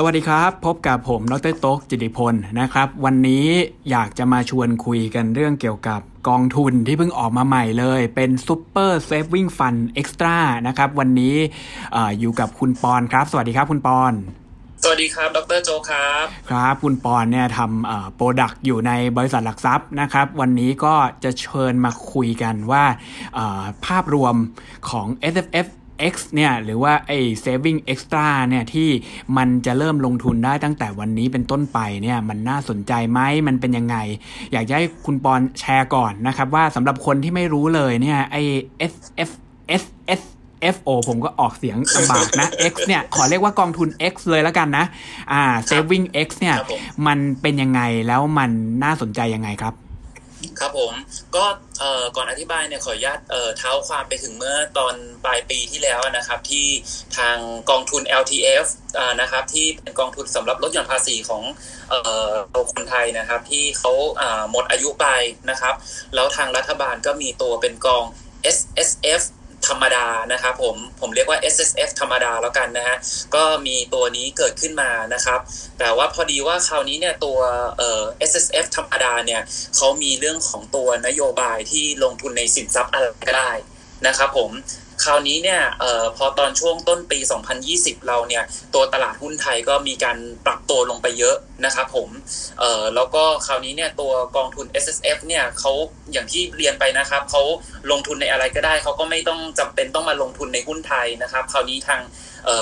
สวัสดีครับ พบกับผมดรโจ๊กจิติพลนะครับ วันนี้อยากจะมาชวนคุยกันเรื่องเกี่ยวกับกองทุนที่เพิ่งออกมาใหม่เลย เป็น Super Saving Fund Extra นะครับ วันนี้ออยู่กับคุณปอนครับ สวัสดีครับคุณปอนสวัสดีครับ ดรโจครับ ครับ คุณปอนเนี่ยทำ product อยู่ในบริษัทหลักทรัพย์นะครับ วันนี้ก็จะเชิญมาคุยกันว่าภาพรวมของ S F F X เนี่ยหรือว่าไอ้ saving extra เนี่ยที่มันจะเริ่มลงทุนได้ตั้งแต่วันนี้เป็นต้นไปเนี่ยมันน่าสนใจไหมมันเป็นยังไง อยากให้คุณปอนแชร์ก่อนนะครับว่าสำหรับคนที่ไม่รู้เลยเนี่ยไอ้ S F S S FO ผมก็ออกเสียงลำบากนะ X เนี่ย ขอเรียกว่ากองทุน X เลยแล้วกันนะ อ่า saving X เนี่ย มันเป็นยังไงแล้วมันน่าสนใจยังไงครับ ครับผมก็ก่อนอธิบายเนี่ยขออนุญาตเท้าความไปถึงเมื่อตอนปลายปีที่แล้วนะครับที่ทางกองทุน LTF นะครับที่เป็นกองทุนสำหรับลดหย่อนภาษีของเราคนไทยนะครับที่เขาหมดอายุไปนะครับ แล้วทางรัฐบาลก็มีตัวเป็นกอง S S F ธรรมดานะครับผมผมเรียกว่า S S F ธรรมดาแล้วกันนะฮะก็มีตัวนี้เกิดขึ้นมานะครับ แต่ว่าพอดีว่าคราวนี้เนี่ยตัวเอ่อ S S F ธรรมดาเนี่ยเขามีเรื่องของตัวนโยบายที่ลงทุนในสินทรัพย์อะไรก็ได้นะครับผม ราวนี้เนี่ยออพอตอนช่วงต้นปี 2020 เราเนี่ยตัวตลาดหุ้นไทยก็มีการปรับตัวลงไปเยอะนะครับผมออแล้วก็คราวนี้เนี่ยตัวกองทุน S S F เนี่ยเขาอย่างที่เรียนไปนะครับเขาลงทุนในอะไรก็ได้เขาก็ไม่ต้องจำเป็นต้องมาลงทุนในหุ้นไทยนะครับ คราวนี้ทาง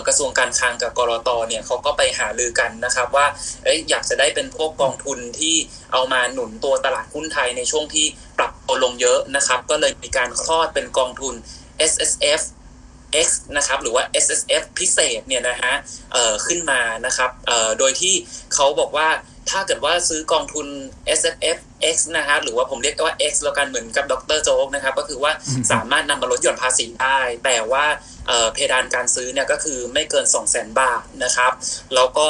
กระทรวงการคลังกับกรอตเนี่ยเขาก็ไปหาลือกันนะครับว่าอยากจะได้เป็นพวกกองทุนที่เอามาหนุนตัวตลาดหุ้นไทยในช่วงที่ปรับตัวลงเยอะนะครับ ก็เลยมีการคลอดเป็นกองทุน S S F X นะครับหรือว่า S S F พิเศษเนี่ยนะฮะขึ้นมานะครับโดยที่เขาบอกว่าถ้าเกิดว่าซื้อกองทุน S F F X นะครับหรือว่าผมเรียกว่า X แล้วกันเหมือนกับดรโจ๊กนะครับ ก็คือว่าสามารถนำมาลดหย่อนภาษีได้ แต่ว่าเพดานการซื้อเนี่ยก็คือไม่เกิน 2 0 0 0 0 0บาทนะครับ แล้วก็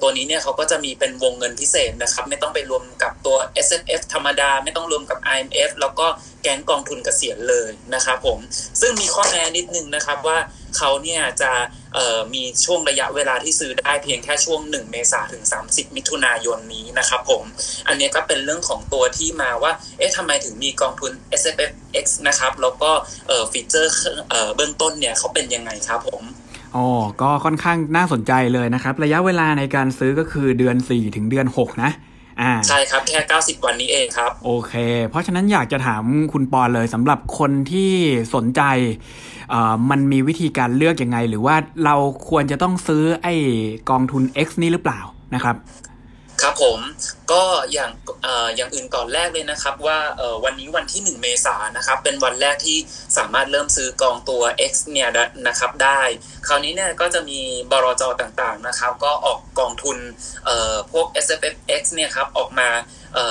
ตัวนี้เนี่ยเขาก็จะมีเป็นวงเงินพิเศษนะครับ ไม่ต้องไปรวมกับตัว S F F ธรรมดา ไม่ต้องรวมกับ I M F แล้วก็แก๊งกองทุนเกษียณเลยนะครับผมซึ่งมีข้อแม้นิดนึงนะครับว่าเขาเนี่ยจะมีช่วงระยะเวลาที่ซื้อได้เพียงแค่ช่วง 1 เมษาถึง 30 มิถุนายนนี้นะครับผมอันนี้ก็เป็นเรื่องของตัวที่มาว่า เอ๊ะทำไมถึงมีกองทุน S F F X นะครับ แล้วก็ฟีเจอร์เบื้องต้นเนี่ยเขาเป็นยังไงครับผมอ๋อ ก็ค่อนข้างน่าสนใจเลยนะครับ ระยะเวลาในการซื้อก็คือเดือน 4 ถึงเดือน 6 นะใช่ครับ แค่ 90 วันนี้เองครับ โอเค เพราะฉะนั้นอยากจะถามคุณปอนเลยสำหรับคนที่สนใจมันมีวิธีการเลือกอยังไง หรือว่าเราควรจะต้องซื้อไอ้กองทุน X นี่หรือเปล่านะครับ ครับผมก็อย่างอย่างอื่นก่อนแรกเลยนะครับ ว่าวันนี้วันที่ 1 เมษายนนะครับ เป็นวันแรกที่สามารถเริ่มซื้อกองตัว X เนี่ยนะครับได้ คราวนี้เนี่ยก็จะมีบรจต่างๆนะครับ ก็ออกกองทุนพวก S F F X เนี่ยครับออกมา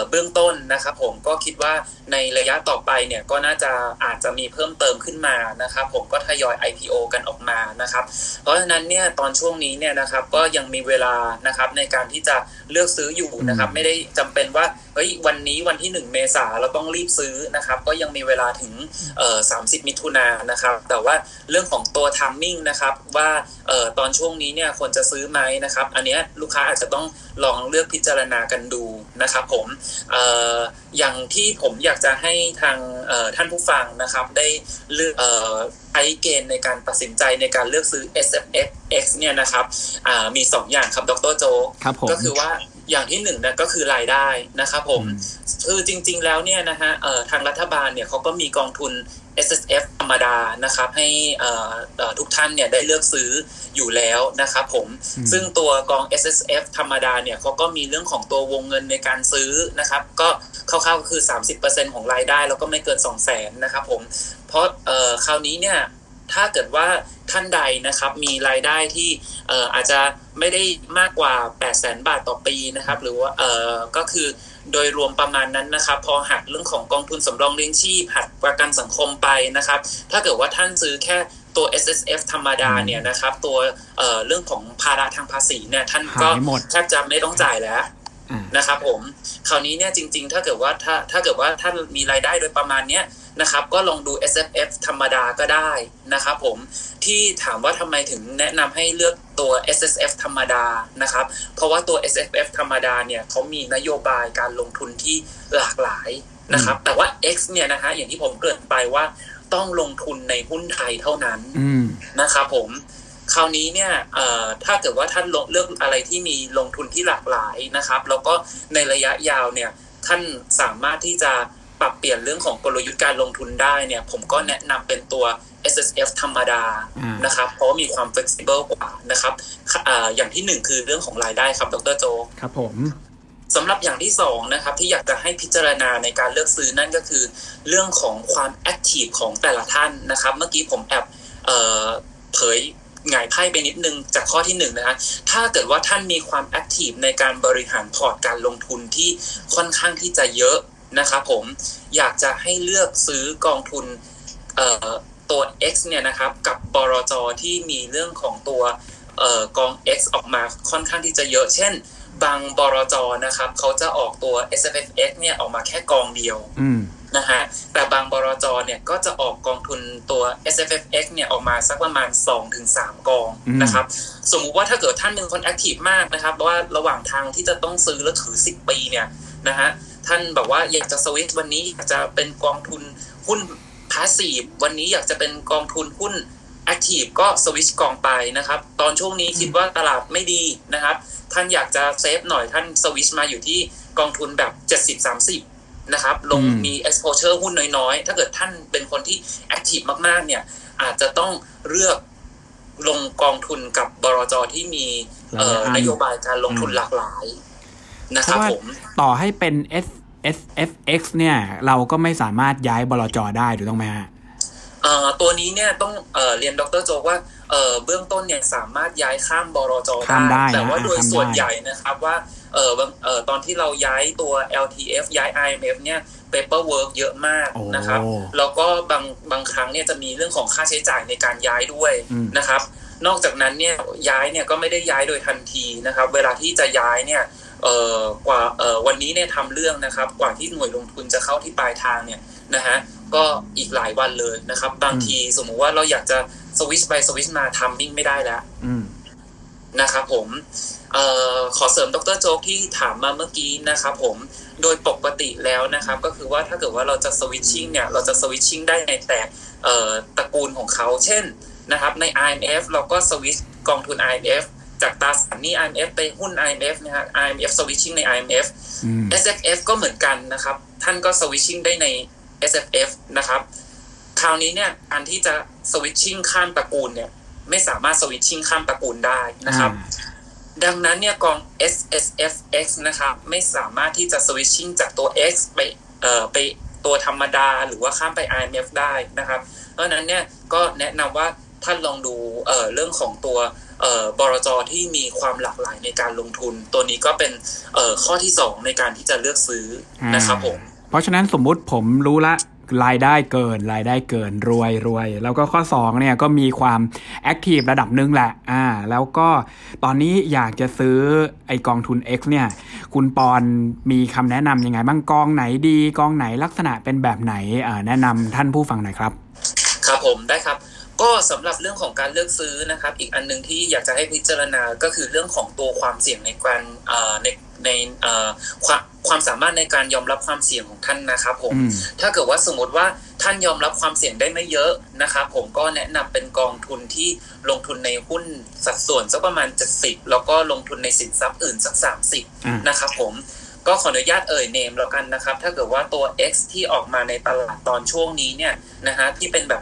เบื้องต้นนะครับ ผมก็คิดว่าในระยะต่อไปเนี่ยก็น่าจะอาจจะมีเพิ่มเติมขึ้นมานะครับ ผมก็ทยอย IPO กันออกมานะครับ เพราะฉะนั้นเนี่ยตอนช่วงนี้เนี่ยนะครับก็ยังมีเวลานะครับในการที่จะเลือกซื้ออยู่นะครับ ไม่ได้จำเป็นว่าเฮ้ยวันนี้วันที่ 1 เมษาเราต้องรีบซื้อนะครับ ก็ยังมีเวลาถึงเอ่อ30มิถุนายนนะครับ แต่ว่าเรื่องของตัวทัมมิ่งนะครับว่าเอ่อตอนช่วงนี้เนี่ยควรจะซื้อไหมนะครับ อันนี้ลูกค้าอาจจะต้องลองเลือกพิจารณากันดูนะครับผมเอ่ออย่างที่ผมอยากจะให้ทางท่านผู้ฟังนะครับ ได้เลือกใช้เกณฑ์ในการตัดสินใจในการเลือกซื้อ S F X X เนี่ยนะครับมี 2 อย่างครับดรโจก็คือว่า อย่างที่หนึ่งนะก็คือรายได้นะครับผมคือจริง ๆ แล้วเนี่ยนะฮะทางรัฐบาลเนี่ยเขาก็มีกองทุน S S F ธรรมดานะครับให้ทุกท่านเนี่ยได้เลือกซื้ออยู่แล้วนะครับผมซึ่งตัวกอง S S F ธรรมดาเนี่ยเขาก็มีเรื่องของตัววงเงินในการซื้อนะครับก็คร่าวๆก็คือ 30%ของรายได้แล้วก็ไม่เกิน 2 0 0 0 0นนะครับผมเพราะคราวนี้เนี่ย ถ้าเกิดว่าท่านใดนะครับมีรายได้ที่อาจจะไม่ได้มากกว่า 8 0 0 0 0 0บาทต่อปีนะครับ หรือว่าก็คือโดยรวมประมาณนั้นนะครับ พอหักเรื่องของกองทุนสำรองเลี้ยงชีพหักประกันสังคมไปนะครับ ถ้าเกิดว่าท่านซื้อแค่ตัว S S F ธรรมดาเนี่ยนะครับ ตัวเรื่องของภาระทางภาษีเนี่ยท่านก็แทบจะไม่ต้องจ่ายแล้ว นะครับผมคราวนี้เนี่ยจริง ๆ ถ้าเกิดว่าถ้าถ้าเกิดว่าท่านมีรายได้โดยประมาณเนี้ยนะครับก็ลองดู S F F ธรรมดาก็ได้นะครับผมที่ถามว่าทำไมถึงแนะนำให้เลือกตัว S S F ธรรมดานะครับ เพราะว่าตัว S F F ธรรมดาเนี่ยเขามีนโยบายการลงทุนที่หลากหลายนะครับ แต่ว่า X เนี่ยนะฮะอย่างที่ผมเกริ่นไปว่าต้องลงทุนในหุ้นไทยเท่านั้นนะครับผม คราวนี้เนี่ยถ้าเกิดว่าท่านเลือกอะไรที่มีลงทุนที่หลากหลายนะครับ แล้วก็ในระยะยาวเนี่ยท่านสามารถที่จะปรับเปลี่ยนเรื่องของกลยุทธ์การลงทุนได้เนี่ยผมก็แนะนำเป็นตัว S S F ธรรมดานะครับ เพราะมีความ flexible กว่านะครับออย่างที่หนึ่งคือเรื่องของรายได้ครับดรโจครับผมสำหรับอย่างที่สองนะครับที่อยากจะให้พิจารณาในการเลือกซื้อนั่นก็คือ เรื่องของความ active ของแต่ละท่านนะครับ เมื่อกี้ผมแอบเผย หงายไพ่ไปนิดนึงจากข้อที่หนึ่งนะฮะถ้าเกิดว่าท่านมีความ active ในการบริหารพอร์ตการลงทุนที่ค่อนข้างที่จะเยอะนะครับผมอยากจะให้เลือกซื้อกองทุนตัว X เนี่ยนะครับกับบลจที่มีเรื่องของตัวกอง X ออกมาค่อนข้างที่จะเยอะ เช่น บางบลจนะครับเขาจะออกตัว S F F X เนี่ยออกมาแค่กองเดียวนะฮะแต่บางบรจเนี่ยก็จะออกกองทุนตัว S F F X เนี่ยออกมาสักประมาณ 2-3 กองนะครับ สมมุติว่าถ้าเกิดท่านเป็นคนแอคทีฟมากนะครับว่าระหว่างทางที่จะต้องซื้อแล้วถือ 10 ปีเนี่ยนะฮะท่านบอกว่าอยากจะสวิตวันนี้อยากจะเป็นกองทุนหุ้นพาสซีฟวันนี้อยากจะเป็นกองทุนหุ้นแอคทีฟก็สวิตชกองไปนะครับ ตอนช่วงนี้คิดว่าตลาดไม่ดีนะครับ ท่านอยากจะ safe หน่อยท่านสวิตชมาอยู่ที่กองทุนแบบ 70-30 นะครับ ลงมี exposure หุ้นน้อยๆ ถ้าเกิดท่านเป็นคนที่ active มากๆ เนี่ย อาจจะต้องเลือกลงกองทุนกับบลจที่มีนโยบายการลงทุนหลากหลายนะครับผมต่อให้เป็น S S F X เนี่ย เราก็ไม่สามารถย้ายบลจได้ถูกต้องไหมฮะ ตัวนี้เนี่ยต้องเเรียนดรโจว่าเบื้องต้นเนี่ยสามารถย้ายข้ามบลจได้แต่ว่าโดยส่วนใหญ่นะครับว่าเออเออตอนที่เราย้ายตัว LTF ย้าย IMF เนี่ย paperwork เยอะมากนะครับ แล้วก็บางบางครั้งเนี่ยจะมีเรื่องของค่าใช้จ่ายในการย้ายด้วยนะครับ นอกจากนั้นเนี่ยย้ายเนี่ยก็ไม่ได้ย้ายโดยทันทีนะครับ เวลาที่จะย้ายเนี่ยเอ่อกว่าเอ่อวันนี้เนี่ยทำเรื่องนะครับ กว่าที่หน่วยลงทุนจะเข้าที่ปลายทางเนี่ยนะฮะ ก็อีกหลายวันเลยนะครับ บางทีสมมุติว่าเราอยากจะสวิชไปสวิชมาทำมิ่งไม่ได้แล้วนะครับผมออขอเสริมดรโจ๊กที่ถามมาเมื่อกี้นะครับผมโดยปกติแล้วนะครับ ก็คือว่าถ้าเกิดว่าเราจะสวิตชิ่งเนี่ย เราจะสวิตชิ่งได้ในแต่ตระกูลของเขา เช่นนะครับใน IMF เราก็สวิตกองทุน IMF จากตราสารนี้ IMF ไปหุ้น IMF นะฮะ IMF switching ใน IMF SFF ก็เหมือนกันนะครับ ท่านก็ switching ได้ใน SFF นะครับ คราวนี้เนี่ยการที่จะ switching ข้ามตระกูลเนี่ยไม่สามารถ switching ข้ามตระกูลได้นะครับ ดังนั้นเนี่ยกอง SSFX นะครับไม่สามารถที่จะ switching จากตัว X ไปเอ่อไปตัวธรรมดาหรือว่าข้ามไป IMF ได้นะครับ เพราะนั้นเนี่ยก็แนะนำว่าท่านลองดูเอ่อเรื่องของตัวบรจที่มีความหลากหลายในการลงทุน ตัวนี้ก็เป็นข้อที่สองในการที่จะเลือกซื้อนะครับผม เพราะฉะนั้นสมมุติผมรู้ละรายได้เกินรายได้เกินรวยรวยแล้วก็ข้อ2เนี่ยก็มีความแอคทีฟระดับหนึ่งแหละอ่าแล้วก็ตอนนี้อยากจะซื้อไอกองทุน X เนี่ยคุณปอนมีคำแนะนำยังไงบ้างกองไหนดีกองไหนลักษณะเป็นแบบไหนแนะนำท่านผู้ฟังหน่อยครับ ครับผมได้ครับ ก็สำหรับเรื่องของการเลือกซื้อนะครับ อีกอันหนึ่งที่อยากจะให้พิจารณาก็คือเรื่องของตัวความเสี่ยงในการในในความ ความสามารถในการยอมรับความเสี่ยงของท่านนะครับผมถ้าเกิดว่าสมมติว่าท่านยอมรับความเสี่ยงได้ไม่เยอะนะครับผมก็แนะนำเป็นกองทุนที่ลงทุนในหุ้นสัดส่วนสักประมาณ 70 แล้วก็ลงทุนในสินทรัพย์อื่นสัก 30 นะครับผมก็ขออนุญาตเอ่ยเนมแล้วกันนะครับ ถ้าเกิดว่าตัว X ที่ออกมาในตลาดตอนช่วงนี้เนี่ยนะฮะที่เป็นแบบ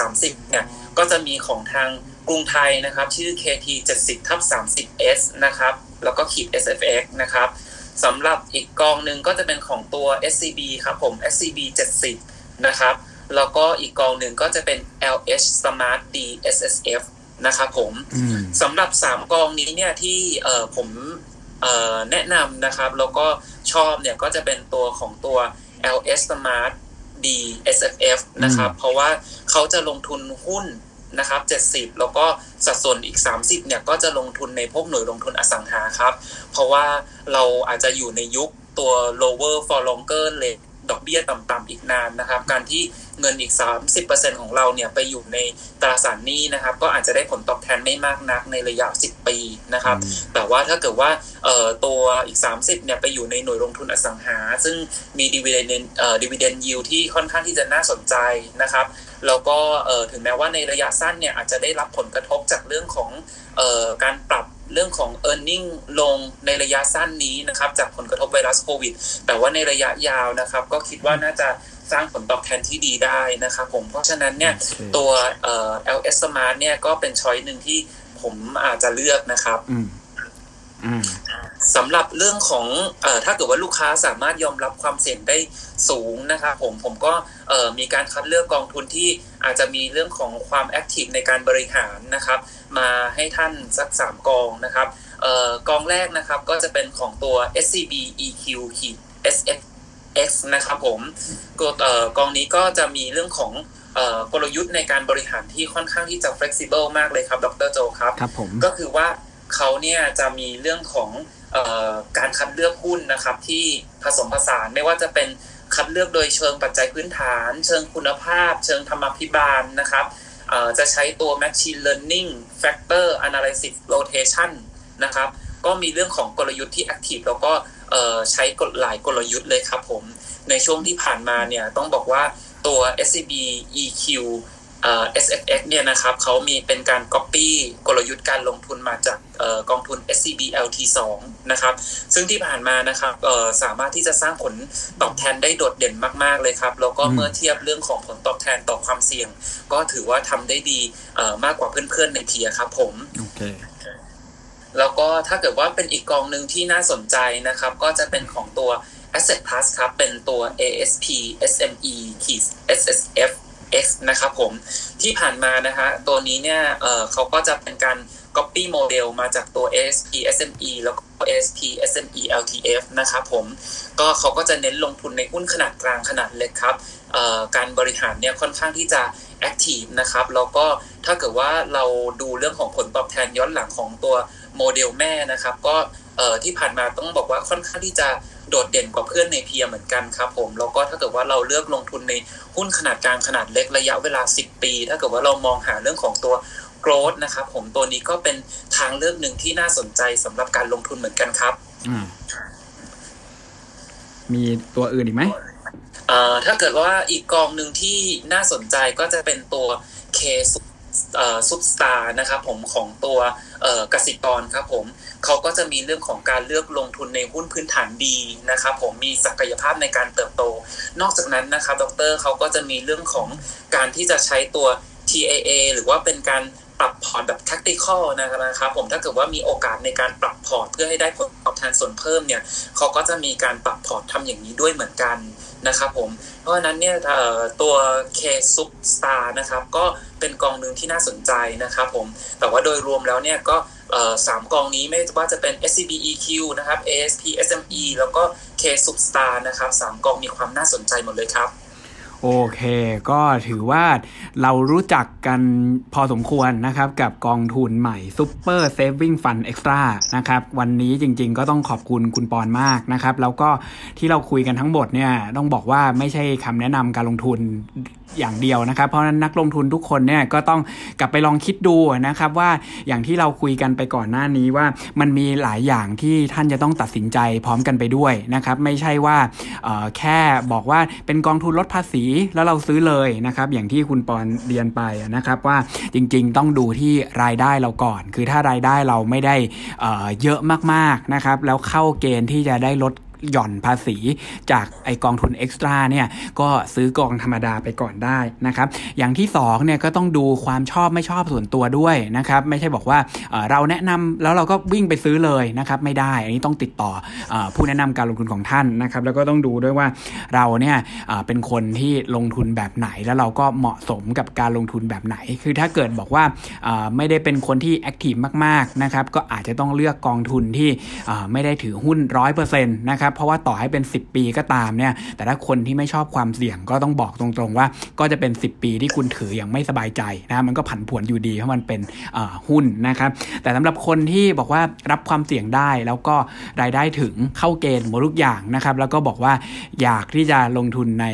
70-30 เนี่ย ก็จะมีของทางกรุงไทยนะครับ ชื่อ KT 70ทับ 30 S นะครับ แล้วก็ขีด SFX นะครับ สำหรับอีกกองหนึ่งก็จะเป็นของตัว SCB ครับผม SCB 70 นะครับ แล้วก็อีกกองหนึ่งก็จะเป็น LH Smart D SSF นะครับผมสำหรับ 3 กองนี้เนี่ยที่ผมแนะนำนะครับ แล้วก็ชอบเนี่ยก็จะเป็นตัวของตัว LS Smart D SFF นะครับ เพราะว่าเขาจะลงทุนหุ้น นะครับ70 แล้วก็สัดส่วนอีก 30เนี่ยก็จะลงทุนในพวกหน่วยลงทุนอสังหาครับ เพราะว่าเราอาจจะอยู่ในยุคตัว lower for longer rate ดอกเบี้ยต่ำๆอีกนานนะครับ การที่เงินอีก 30%ของเราเนี่ยไปอยู่ในตราสารหนี้นะครับ ก็อาจจะได้ผลตอบแทนไม่มากนักในระยะ 10 ปีนะครับ แต่ว่าถ้าเกิดว่าตัวอีก 30เนี่ยไปอยู่ในหน่วยลงทุนอสังหา ซึ่งมีดีเวเดนเอ่อดีเวเดนยิวที่ค่อนข้างที่จะน่าสนใจนะครับแล้วก็ถึงแม้ว่าในระยะสั้นเนี่ยอาจจะได้รับผลกระทบจากเรื่องของการปรับ เรื่องของ e a r n i n g ลงในระยะสั้นนี้นะครับจากผลกระทบไวรัสโควิด แต่ว่าในระยะยาวนะครับ ก็คิดว่าน่าจะสร้างผลตอบแทนที่ดีได้นะครับผมเพราะฉะนั้นเนี่ยตัว LS Smart เนี่ยก็เป็นช้อยหนึ่งที่ผมอาจจะเลือกนะครับ สำหรับเรื่องของอถ้าเกิดว่าลูกค้าสามารถยอมรับความเสี่ยงได้สูงนะครับผมผมก็มีการคัดเลือกกองทุนที่อาจจะมีเรื่องของความแอคทีฟในการบริหารนะครับ มาให้ท่านสักสามกองนะครับกองแรกนะครับก็จะเป็นของตัว SCB EQ SFX นะครับผมกองนี้ก็จะมีเรื่องของกลยุทธ์ในการบริหารที่ค่อนข้างที่จะ flexible มากเลยครับ ดรโจครับครับผมก็คือว่าเขาเนี่ยจะมีเรื่องของ การคัดเลือกหุ้นนะครับที่ผสมผสานไม่ว่าจะเป็นคัดเลือกโดยเชิงปัจจัยพื้นฐาน เชิงคุณภาพ เชิงธรรมพิบาลนะครับจะใช้ตัว Machine Learning Factor Analysis Rotation นะครับก็มีเรื่องของกลยุทธ์ที่ Active แล้วก็ใช้กฎหลายกลยุทธ์เลยครับผม ในช่วงที่ผ่านมาเนี่ยต้องบอกว่าตัว SCB EQ SFX เนี่ยนะครับเขามีเป็นการ Copy กลยุทธ์การลงทุนมาจากกองทุน SCB LT2 นะครับ ซึ่งที่ผ่านมานะครับสามารถที่จะสร้างผลตอบแทนได้โดดเด่นมาก ๆ เลยครับ แล้วก็เมื่อเทียบเรื่องของผลตอบแทนต่อความเสี่ยง ก็ถือว่าทำได้ดีมากกว่าเพื่อน ๆ ในเทียครับผมโอเคแล้วก็ถ้าเกิดว่าเป็นอีกกองหนึ่งที่น่าสนใจนะครับ ก็จะเป็นของตัว Asset Plus ครับ เป็นตัว ASP SME SSF X นะครับผมที่ผ่านมานะฮะตัวนี้เนี่ยเเขาก็จะเป็นการ copy model มาจากตัว ASP SME แล้วก็ ASP SME LTF นะครับผมก็เขาก็จะเน้นลงทุนในหุ้นขนาดกลางขนาดเล็กครับการบริหารเนี่ยค่อนข้างที่จะ active นะครับแล้วก็ถ้าเกิดว่าเราดูเรื่องของผลตอบแทนย้อนหลังของตัวโมเดลแม่นะครับ ก็ ที่ผ่านมาต้องบอกว่าค่อนข้างที่จะโดดเด่นกว่าเพื่อนในเพียเหมือนกันครับผมแล้วก็ถ้าเกิดว่าเราเลือกลงทุนในหุ้นขนาดกลางขนาดเล็กระยะเวลา 10 ปี ถ้าเกิดว่าเรามองหาเรื่องของตัว growth นะครับผมตัวนี้ก็เป็นทางเลือกหนึ่งที่น่าสนใจสำหรับการลงทุนเหมือนกันครับมีตัวอื่นอีกไหมถ้าเกิดว่าอีกกองหนึ่งที่น่าสนใจก็จะเป็นตัว K ซุปสตาร์นะครับผมของตัวกสิกรครับผมเขาก็จะมีเรื่องของการเลือกลงทุนในหุ้นพื้นฐานดีนะครับผมมีศักยภาพในการเติบโต นอกจากนั้นนะครับดรเขาก็จะมีเรื่องของการที่จะใช้ตัว TAA หรือว่าเป็นการปรับพอร์ตแบบ tactical นะครับผมถ้าเกิดว่ามีโอกาสในการปรับพอร์ตเพื่อให้ได้ผลตอบแทนส่วนเพิ่มเนี่ยเขาก็จะมีการปรับพอร์ตทำอย่างนี้ด้วยเหมือนกัน นะครับผม เพราะฉะนั้นเนี่ยตัว K-SUPSTAR นะครับก็เป็นกองหนึ่งที่น่าสนใจนะครับผม แต่ว่าโดยรวมแล้วเนี่ยก็สามกองนี้ไม่ว่าจะเป็น SCB EQ นะครับ ASP SME แล้วก็ K Substar นะครับสามกองมีความน่าสนใจหมดเลยครับ โอเค ก็ถือว่าเรารู้จักกันพอสมควรนะครับ กับกองทุนใหม่ Super Saving Fund Extra นะครับ วันนี้จริงๆ ก็ต้องขอบคุณคุณปอนมากนะครับ แล้วก็ที่เราคุยกันทั้งหมดเนี่ยต้องบอกว่าไม่ใช่คำแนะนำการลงทุน อย่างเดียวนะครับ เพราะนั้นนักลงทุนทุกคนเนี่ยก็ต้องกลับไปลองคิดดูนะครับว่าอย่างที่เราคุยกันไปก่อนหน้านี้ว่ามันมีหลายอย่างที่ท่านจะต้องตัดสินใจพร้อมกันไปด้วยนะครับ ไม่ใช่ว่าแค่บอกว่าเป็นกองทุนลดภาษีแล้วเราซื้อเลยนะครับ อย่างที่คุณปอนเรียนไปนะครับว่าจริงๆต้องดูที่รายได้เราก่อน คือถ้ารายได้เราไม่ได้เยอะมากๆนะครับ แล้วเข้าเกณฑ์ที่จะได้ลด หย่อนภาษีจากไอกองทุนเอ็กซ์ตร้าเนี่ยก็ซื้อกองธรรมดาไปก่อนได้นะครับ อย่างที่2เนี่ยก็ต้องดูความชอบไม่ชอบส่วนตัวด้วยนะครับไม่ใช่บอกว่าเราแนะนำแล้วเราก็วิ่งไปซื้อเลยนะครับไม่ได้ อันนี้ต้องติดต่ออผู้แนะนำการลงทุนของท่านนะครับแล้วก็ต้องดูด้วยว่าเราเนี่ยเป็นคนที่ลงทุนแบบไหนแล้วเราก็เหมาะสมกับการลงทุนแบบไหน คือถ้าเกิดบอกว่าไม่ได้เป็นคนที่แอคทีฟมากๆนะครับก็อาจจะต้องเลือกกองทุนที่ไม่ได้ถือหุ้นร้อยเปอร์เซ็นต์นะครับเพราะว่าต่อให้เป็น 10 ปีก็ตามเนี่ย แต่ถ้าคนที่ไม่ชอบความเสี่ยงก็ต้องบอกตรงๆว่า ก็จะเป็น 10 ปีที่คุณถืออย่างไม่สบายใจนะมันก็ผันผวนอยู่ดีเพราะมันเป็นหุ้นนะครับแต่สำหรับคนที่บอกว่ารับความเสี่ยงได้แล้วก็รายได้ถึงเข้าเกณฑ์หมดทุกอย่างนะครับแล้วก็บอกว่าอยากที่จะลงทุนใน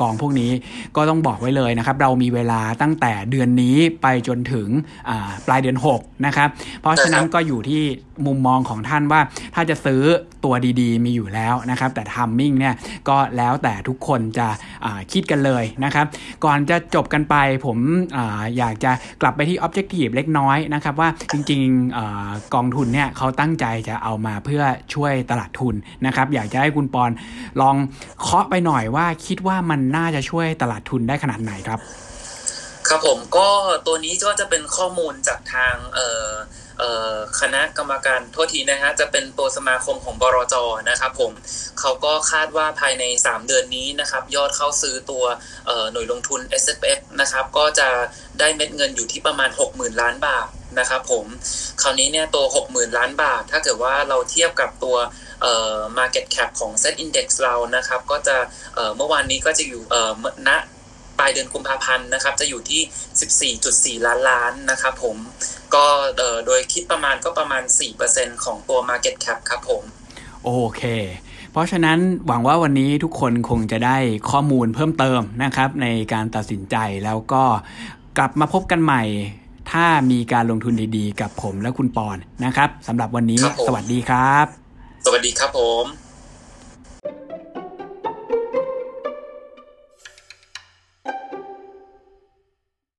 กองพวกนี้ก็ต้องบอกไว้เลยนะครับ เรามีเวลาตั้งแต่เดือนนี้ไปจนถึงปลายเดือน6นะครับเพราะฉะนั้นก็อยู่ที่ มุมมองของท่านว่าถ้าจะซื้อตัวดีๆ มีอยู่แล้วนะครับ แต่ทัมมิ่งเนี่ยก็แล้วแต่ทุกคนจะคิดกันเลยนะครับ ก่อนจะจบกันไปผมออยากจะกลับไปที่ Objective เล็กน้อยนะครับ ว่าจริงๆกองทุนเนี่ยเขาตั้งใจจะเอามาเพื่อช่วยตลาดทุนนะครับ อยากจะให้คุณปอนลองเคาะไปหน่อยว่าคิดว่ามันน่าจะช่วยตลาดทุนได้ขนาดไหนครับ ครับผมก็ตัวนี้ก็จะเป็นข้อมูลจากทางเอ่อ คณะกรรมการโทั่วทีนะฮะจะเป็นตัวสมาคมของบรจนะครับผมเขาก็คาดว่าภายใน 3 เดือนนี้นะครับยอดเข้าซื้อตัวหน่วยลงทุน S F F นะครับก็จะได้เม็ดเงินอยู่ที่ประมาณ 60,000 ล้านบาทนะครับผมคราวนี้เนี่ยตัว 60,000 ล้านบาท ถ้าเกิดว่าเราเทียบกับตัวเอ่อ market cap ของ Set Index เรานะครับ ก็จะเอ่อเมื่อวานนี้ก็จะอยู่เอ่อณ ปลายเดือนกุมภาพันธ์นะครับ จะอยู่ที่ 14.4 ล้านล้านนะครับผมก็โดยคิดประมาณก็ประมาณ 4%ของตัว Market Cap ครับผม โอเค เพราะฉะนั้นหวังว่าวันนี้ทุกคนคงจะได้ข้อมูลเพิ่มเติมนะครับ ในการตัดสินใจแล้วก็กลับมาพบกันใหม่ ถ้ามีการลงทุนดีๆ กับผมและคุณปอนนะครับสำหรับวันนี้สวัสดีครับ สวัสดีครับผม